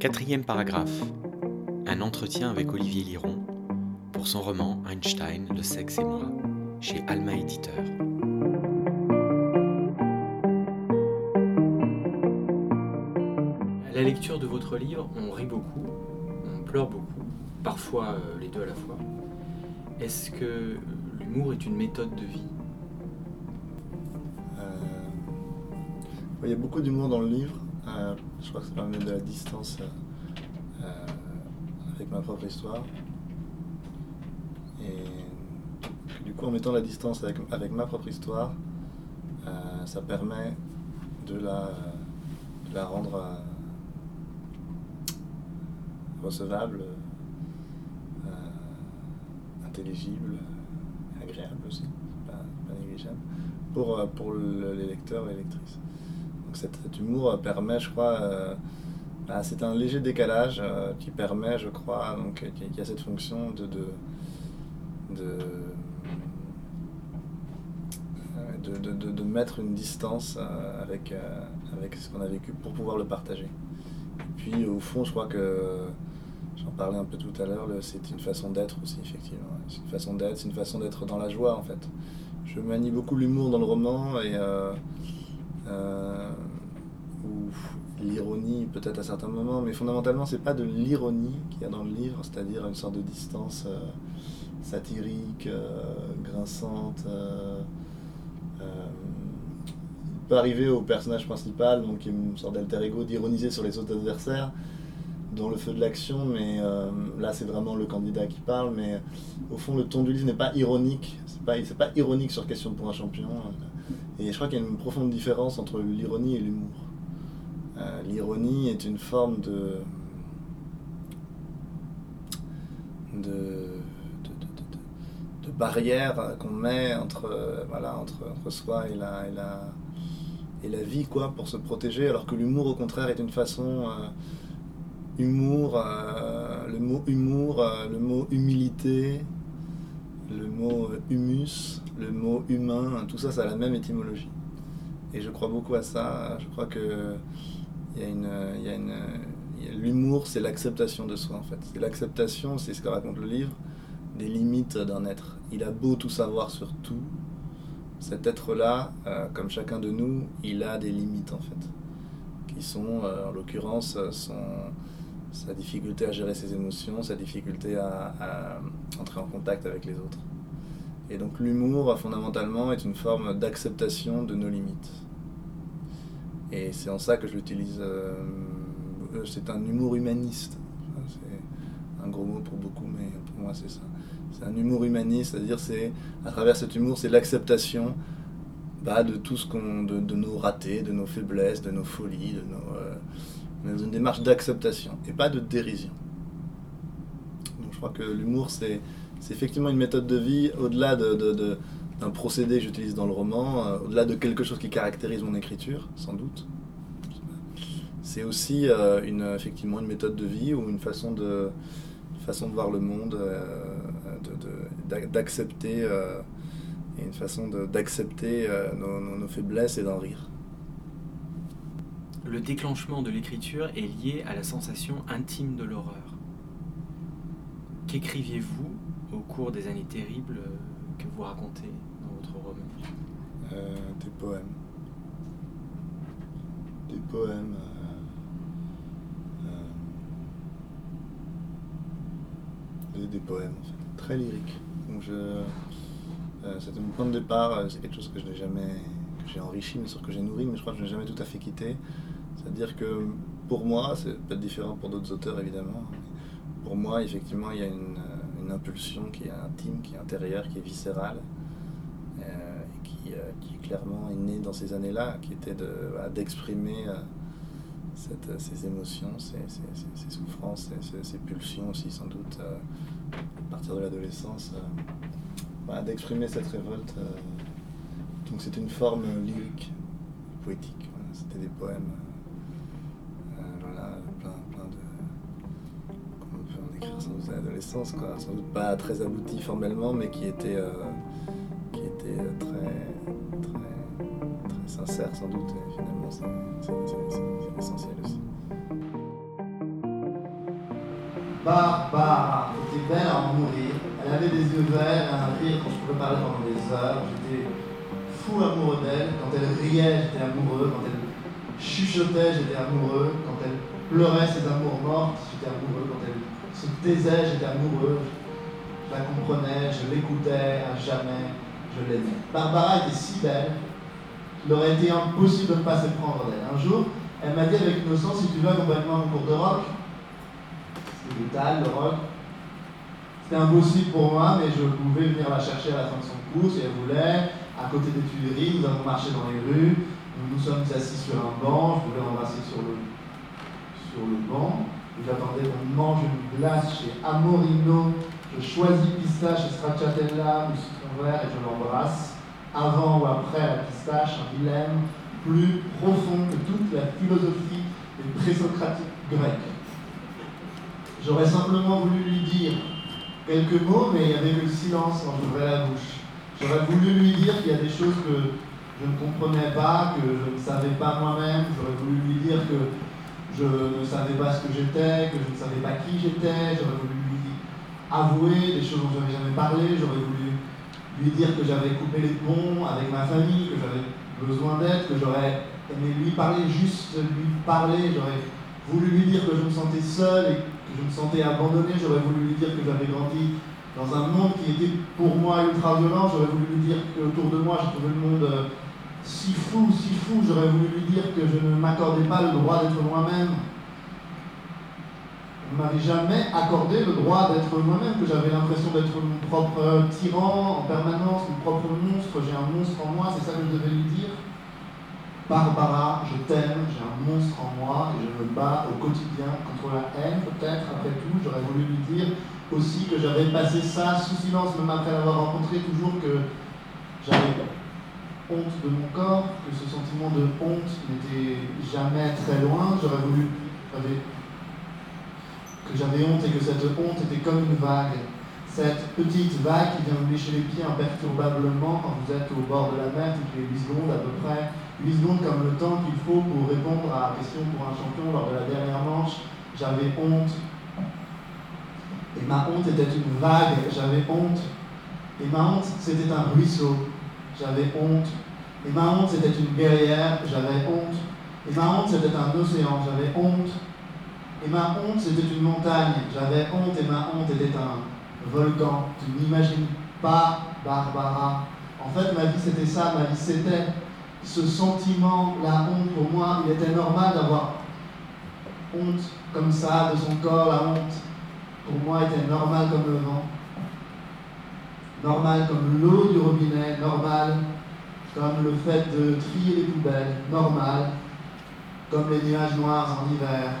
Quatrième paragraphe. Un entretien avec Olivier Liron pour son roman Einstein, le sexe et moi, chez Alma Éditeur. À la lecture de votre livre, on rit beaucoup, on pleure beaucoup, parfois euh, les deux à la fois. Est-ce que l'humour est une méthode de vie? Euh, Il y a beaucoup d'humour dans le livre. Euh, je crois que ça permet de la distance euh, euh, avec ma propre histoire. Et du coup, en mettant la distance avec, avec ma propre histoire, ça permet de la, la rendre recevable, intelligible, agréable aussi, pas, négligeable, pour, pour le- les lecteurs et les lectrices. Donc cet, humour euh, permet, je crois, euh, bah, c'est un léger décalage euh, qui permet, je crois, donc, qui, a cette fonction de, de, de, de, mettre une distance avec, avec ce qu'on a vécu pour pouvoir le partager. Et puis au fond, je crois que j'en parlais un peu tout à l'heure, c'est une façon d'être aussi, effectivement. C'est une façon d'être, c'est une façon d'être dans la joie en fait. Je manie beaucoup l'humour dans le roman et ou l'ironie peut-être à certains moments, mais fondamentalement c'est pas de l'ironie qu'il y a dans le livre, c'est-à-dire une sorte de distance euh, satirique, euh, grinçante. euh, euh, il peut arriver au personnage principal, donc qui est une sorte d'alter ego, d'ironiser sur les autres adversaires dans le feu de l'action, mais euh, là c'est vraiment le candidat qui parle, mais au fond le ton du livre n'est pas ironique, c'est pas, pas ironique sur question pour un champion, et je crois qu'il y a une profonde différence entre l'ironie et l'humour. Euh, l'ironie est une forme de de, de, de- de- barrière qu'on met entre, euh, voilà, entre, entre soi et la, et, la, et la vie quoi, pour se protéger, alors que l'humour au contraire est une façon... euh, humour, le mot humour, le mot humilité, le mot euh, humus, le mot humain, tout ça, ça a la même étymologie. Et je crois beaucoup à ça. Je crois que l'humour, c'est l'acceptation de soi en fait. C'est l'acceptation, c'est ce que raconte le livre, des limites d'un être. Il a beau tout savoir sur tout, cet être-là, euh, comme chacun de nous, il a des limites en fait, qui sont, euh, en l'occurrence, son sa difficulté à gérer ses émotions, sa difficulté à, entrer en contact avec les autres. Et donc l'humour, fondamentalement, est une forme d'acceptation de nos limites. Et c'est en ça que je l'utilise. euh, euh, c'est un humour humaniste. C'est un gros mot pour beaucoup, mais pour moi c'est ça. C'est un humour humaniste, c'est-à-dire c'est à travers cet humour, c'est l'acceptation bah, de tout ce qu'on, de, de nos ratés, de nos faiblesses, de nos folies, de nos, euh, dans une démarche d'acceptation et pas de dérision. Donc je crois que l'humour, c'est, effectivement une méthode de vie au-delà de, de- d'un procédé que j'utilise dans le roman, euh, au-delà de quelque chose qui caractérise mon écriture, sans doute. C'est aussi euh, une, effectivement une méthode de vie ou une façon de, une façon de voir le monde, euh, d'accepter, une façon d'accepter nos- nos faiblesses et d'en rire. Le déclenchement de l'écriture est lié à la sensation intime de l'horreur. Qu'écriviez-vous au cours des années terribles que vous racontez dans votre roman? Euh, des poèmes. Des poèmes. euh, euh, des, poèmes, en fait, très lyriques. Donc je, c'était mon point de départ. C'est quelque chose que je n'ai jamais, que j'ai enrichi, mais sûr que j'ai nourri, mais je crois que je n'ai jamais tout à fait quitté. C'est-à-dire que pour moi, c'est peut-être différent pour d'autres auteurs évidemment. Pour moi, effectivement, il y a une, euh, une impulsion qui est intime, qui est intérieure, qui est viscérale euh, et qui, euh, qui clairement est né dans ces années-là, qui était d'exprimer ces émotions, ces, ces- ces- ces souffrances, ces, pulsions aussi sans doute à partir de l'adolescence, d'exprimer cette révolte. donc c'était une forme lyrique, poétique. c'était des poèmes, euh, voilà, plein, plein de comme sans doute à l'adolescence, quoi. Sans doute pas très abouti formellement, mais qui était, euh, qui était très, très, très sincère sans doute. Et finalement, c'est essentiel aussi. Barbara était belle à en mourir. Elle avait des yeux verts et un rire quand je pouvais parler pendant des heures. J'étais fou amoureux d'elle. Quand elle riait, j'étais amoureux. Quand elle chuchotait, j'étais amoureux. Quand elle pleurait ses amours mortes, j'étais amoureux. Quand elle se taisait, j'étais amoureux. Je la comprenais, je l'écoutais à jamais, je l'aimais. Barbara était si belle qu'il aurait été impossible de ne pas se prendre d'elle. Un jour, elle m'a dit avec innocence si tu veux accompagner un cours de rock, c'était brutal, le rock. C'était impossible pour moi, mais je pouvais venir la chercher à la fin de son cours si elle voulait. À côté des Tuileries, nous avons marché dans les rues, nous nous sommes assis sur un banc, je voulais l'embrasser sur le, sur le banc. J'attendais qu'on mange une glace chez Amorino. Je choisis pistache et stracciatella ou citron vert et je l'embrasse. Avant ou après la pistache, un dilemme plus profond que toute la philosophie des présocratiques grecs. J'aurais simplement voulu lui dire quelques mots, mais il y avait eu le silence quand j'ouvrais la bouche. J'aurais voulu lui dire qu'il y a des choses que je ne comprenais pas, que je ne savais pas moi-même. J'aurais voulu lui dire que je ne savais pas ce que j'étais, que je ne savais pas qui j'étais. J'aurais voulu lui avouer des choses dont je n'avais jamais parlé. J'aurais voulu lui dire que j'avais coupé les ponts avec ma famille, que j'avais besoin d'aide, que j'aurais aimé lui parler, juste lui parler, j'aurais voulu lui dire que je me sentais seul et que je me sentais abandonné, j'aurais voulu lui dire que j'avais grandi dans un monde qui était pour moi ultra violent, j'aurais voulu lui dire qu'autour de moi j'ai trouvé le monde euh, si fou, si fou, j'aurais voulu lui dire que je ne m'accordais pas le droit d'être moi-même. On m'avait jamais accordé le droit d'être moi-même, que j'avais l'impression d'être mon propre tyran en permanence, mon propre monstre, j'ai un monstre en moi, c'est ça que je devais lui dire. Barbara, je t'aime, j'ai un monstre en moi et je me bats au quotidien contre la haine, peut-être, après tout. J'aurais voulu lui dire aussi que j'avais passé ça sous silence, même après l'avoir rencontré, toujours que j'avais honte de mon corps, que ce sentiment de honte n'était jamais très loin. J'aurais voulu que j'avais honte et que cette honte était comme une vague. Cette petite vague qui vient vous lécher les pieds imperturbablement quand vous êtes au bord de la mer toutes les 8 secondes à peu près. 8 secondes comme le temps qu'il faut pour répondre à la question pour un champion lors de la dernière manche. J'avais honte. Et ma honte était une vague, j'avais honte. Et ma honte, c'était un ruisseau, j'avais honte. Et ma honte, c'était une guerrière, j'avais honte. Et ma honte, c'était un océan, j'avais honte. Et ma honte, c'était une montagne. J'avais honte et ma honte était un volcan. Tu n'imagines pas, Barbara. En fait, ma vie, c'était ça. Ma vie, c'était ce sentiment, la honte. Pour moi, il était normal d'avoir honte comme ça de son corps. La honte, pour moi, était normale comme le vent. Normal comme l'eau du robinet. Normal comme le fait de trier les poubelles. Normal comme les nuages noirs en hiver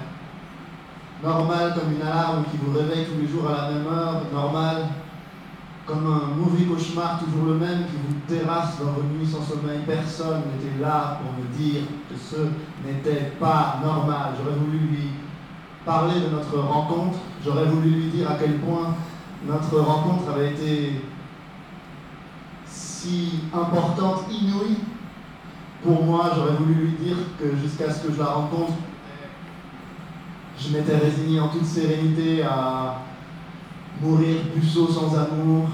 normal comme une alarme qui vous réveille tous les jours à la même heure, normal comme un mauvais cauchemar toujours le même qui vous terrasse dans vos nuits sans sommeil. Personne n'était là pour me dire que ce n'était pas normal. J'aurais voulu lui parler de notre rencontre, j'aurais voulu lui dire à quel point notre rencontre avait été si importante, inouïe. Pour moi, j'aurais voulu lui dire que jusqu'à ce que je la rencontre, je m'étais résigné en toute sérénité à mourir puceau sans amour,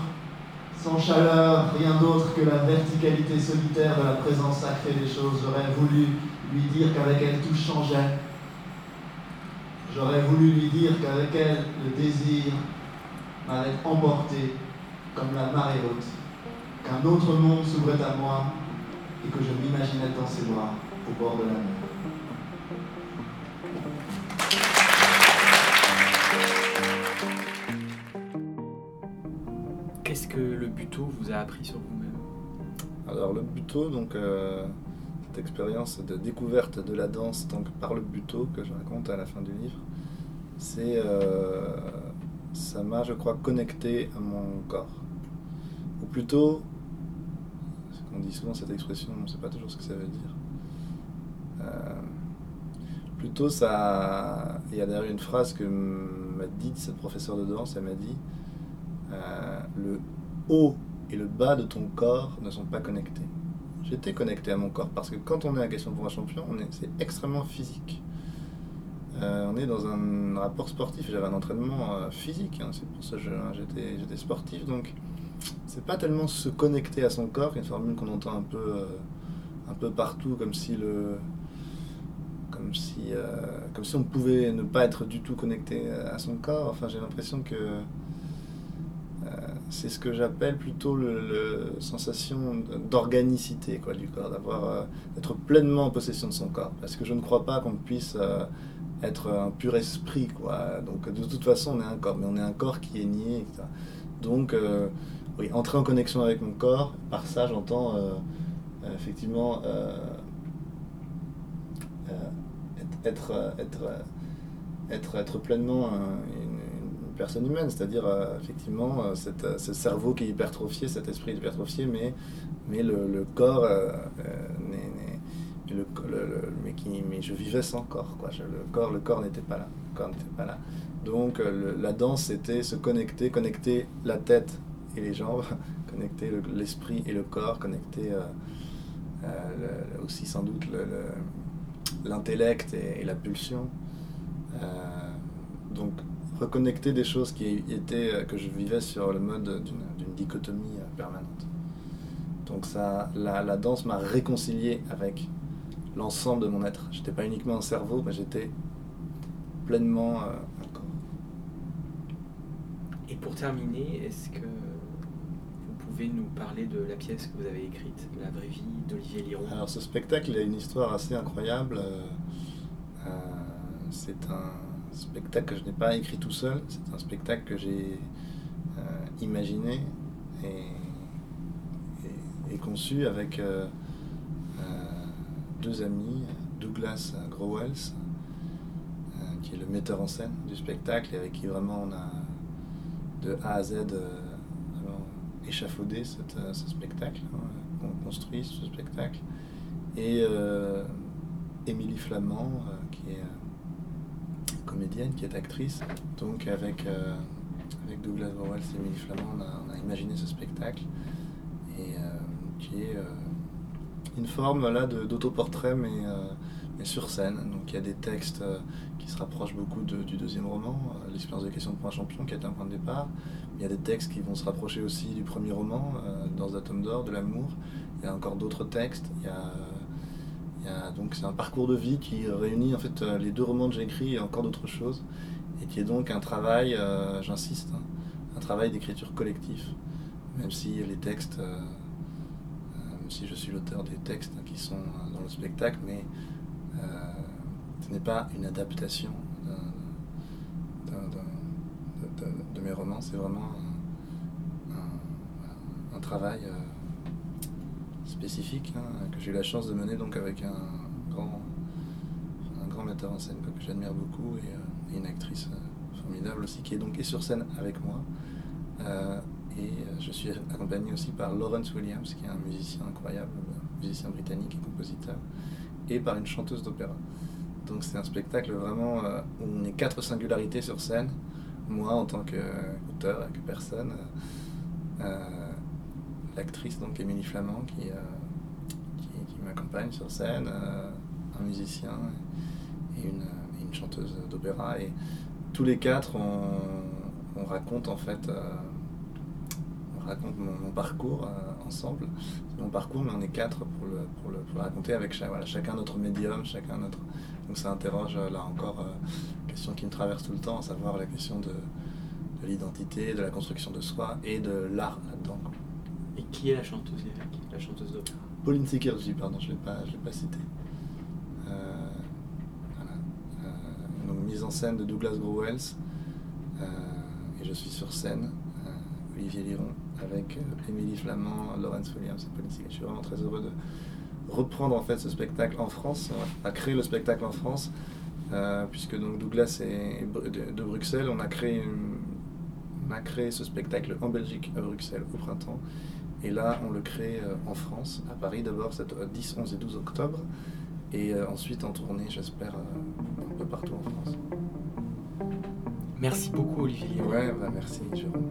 sans chaleur, rien d'autre que la verticalité solitaire de la présence sacrée des choses. J'aurais voulu lui dire qu'avec elle tout changeait. J'aurais voulu lui dire qu'avec elle le désir m'avait emporté comme la marée haute, qu'un autre monde s'ouvrait à moi et que je m'imaginais dans ses bras au bord de la mer. Qu'est-ce que le buto vous a appris sur vous-même? Alors le buto, donc euh, cette expérience de découverte de la danse donc par le buto que je raconte à la fin du livre, c'est euh, ça m'a je crois connecté à mon corps. Ou plutôt, on dit souvent cette expression, on ne sait pas toujours ce que ça veut dire. Euh, plutôt ça, il y a d'ailleurs une phrase que m'a dit cette professeure de danse, elle m'a dit euh, le haut et le bas de ton corps ne sont pas connectés. J'étais connecté à mon corps parce que quand on est à question pour un champion, c'est extrêmement physique. Euh, on est dans un rapport sportif. J'avais un entraînement physique, hein, c'est pour ça que j'étais sportif. Donc, c'est pas tellement se connecter à son corps, une formule qu'on entend un peu, euh, un peu partout, comme si le, comme si, euh, comme si on pouvait ne pas être du tout connecté à son corps. Enfin, j'ai l'impression que euh, c'est ce que j'appelle plutôt le, le sensation d'organicité quoi du corps, d'avoir d'être pleinement en possession de son corps. Parce que je ne crois pas qu'on puisse être un pur esprit quoi. Donc de toute façon on est un corps, mais on est un corps qui est nié. Donc oui, entrer en connexion avec mon corps. Par ça j'entends euh, euh, effectivement euh, être être être, être, pleinement un- une, personne humaine, c'est-à-dire effectivement cette, ce cerveau qui est hypertrophié, cet esprit hypertrophié, mais, mais le, le corps, n'est- n'est- le, le- mais, qui, mais je vivais sans corps, quoi. Le corps, le corps n'était pas là, le corps n'était pas là. Donc la danse, c'était se connecter, connecter la tête et les jambes, connecter le- l'esprit et le corps, connecter euh, euh, aussi sans doute le- le- l'intellect et, la pulsion. Euh, donc reconnecter des choses qui étaient que je vivais sur le mode d'une dichotomie permanente. Donc ça, la, danse m'a réconcilié avec l'ensemble de mon être. J'étais pas uniquement un cerveau, mais j'étais pleinement euh, un corps. Et pour terminer, est-ce que pouvez nous parler de la pièce que vous avez écrite, La vraie vie d'Olivier Liron? Alors ce spectacle, a une histoire assez incroyable. Euh, c'est un spectacle que je n'ai pas écrit tout seul. C'est un spectacle que j'ai euh, imaginé et, conçu avec euh, deux amis, Douglas Growells, qui est le metteur en scène du spectacle et avec qui vraiment on a de A à Z échafaudé cette, euh, ce spectacle, hein, qu'on construit ce spectacle. Et euh, Émilie Flamand, euh, qui est comédienne, qui est actrice. Donc avec, avec Douglas Borwell et Émilie Flamand, on a, imaginé ce spectacle. Et qui est une forme là de- d'autoportrait, mais sur scène. Donc il y a des textes euh, qui se rapprochent beaucoup du deuxième roman, euh, L'expérience de question de point champion, qui est un point de départ. Il y a des textes qui vont se rapprocher aussi du premier roman, euh, Dans un tome d'or, de l'amour. Il y a encore d'autres textes. Il y a, donc c'est un parcours de vie qui réunit en fait les deux romans que j'ai écrits et encore d'autres choses, et qui est donc un travail, j'insiste, hein, un travail d'écriture collectif, même si les textes, même si je suis l'auteur des textes qui sont dans le spectacle, mais ce n'est pas une adaptation de, mes romans, c'est vraiment un, travail euh, spécifique hein, que j'ai eu la chance de mener donc avec un grand, metteur en scène que j'admire beaucoup et, euh, une actrice euh, formidable aussi qui est donc sur scène avec moi. Et je suis accompagné aussi par Lawrence Williams qui est un musicien incroyable, musicien britannique et compositeur, et par une chanteuse d'opéra. Donc c'est un spectacle vraiment euh, où on est quatre singularités sur scène. Moi en tant qu'auteur, que personne, euh, l'actrice donc Émilie Flamand qui, euh, qui, m'accompagne sur scène, euh, un musicien et une, une chanteuse d'opéra. Et tous les quatre, on, on raconte en fait, euh, on raconte mon, parcours euh, ensemble. Mon parcours, mais on est quatre pour le, pour le, pour raconter avec voilà, chacun notre médium, chacun notre. Donc ça interroge euh, là encore euh, question qui me traverse tout le temps, à savoir la question de, de l'identité, de la construction de soi et de l'art là-dedans. Et qui est la chanteuse lyrique, la chanteuse d'opéra? Pauline Sekerji, pardon, je ne l'ai pas, pas cité. Euh, voilà. Euh, donc mise en scène de Douglas Growells. Euh, et je suis sur scène, Olivier Liron, avec Émilie Flamand, Laurence Williams et Pauline Sekerji. Je suis vraiment très heureux de reprendre en fait ce spectacle en France, à créer le spectacle en France, euh, puisque donc Douglas est de, de Bruxelles. On a créé une- on a créé ce spectacle en Belgique, à Bruxelles, au printemps. Et là, on le crée euh, en France, à Paris d'abord, c'est euh, 10, 11 et 12 octobre. Et euh, ensuite en tournée, j'espère, euh, un peu partout en France. Merci beaucoup Olivier. Ouais, bah merci, Jérôme.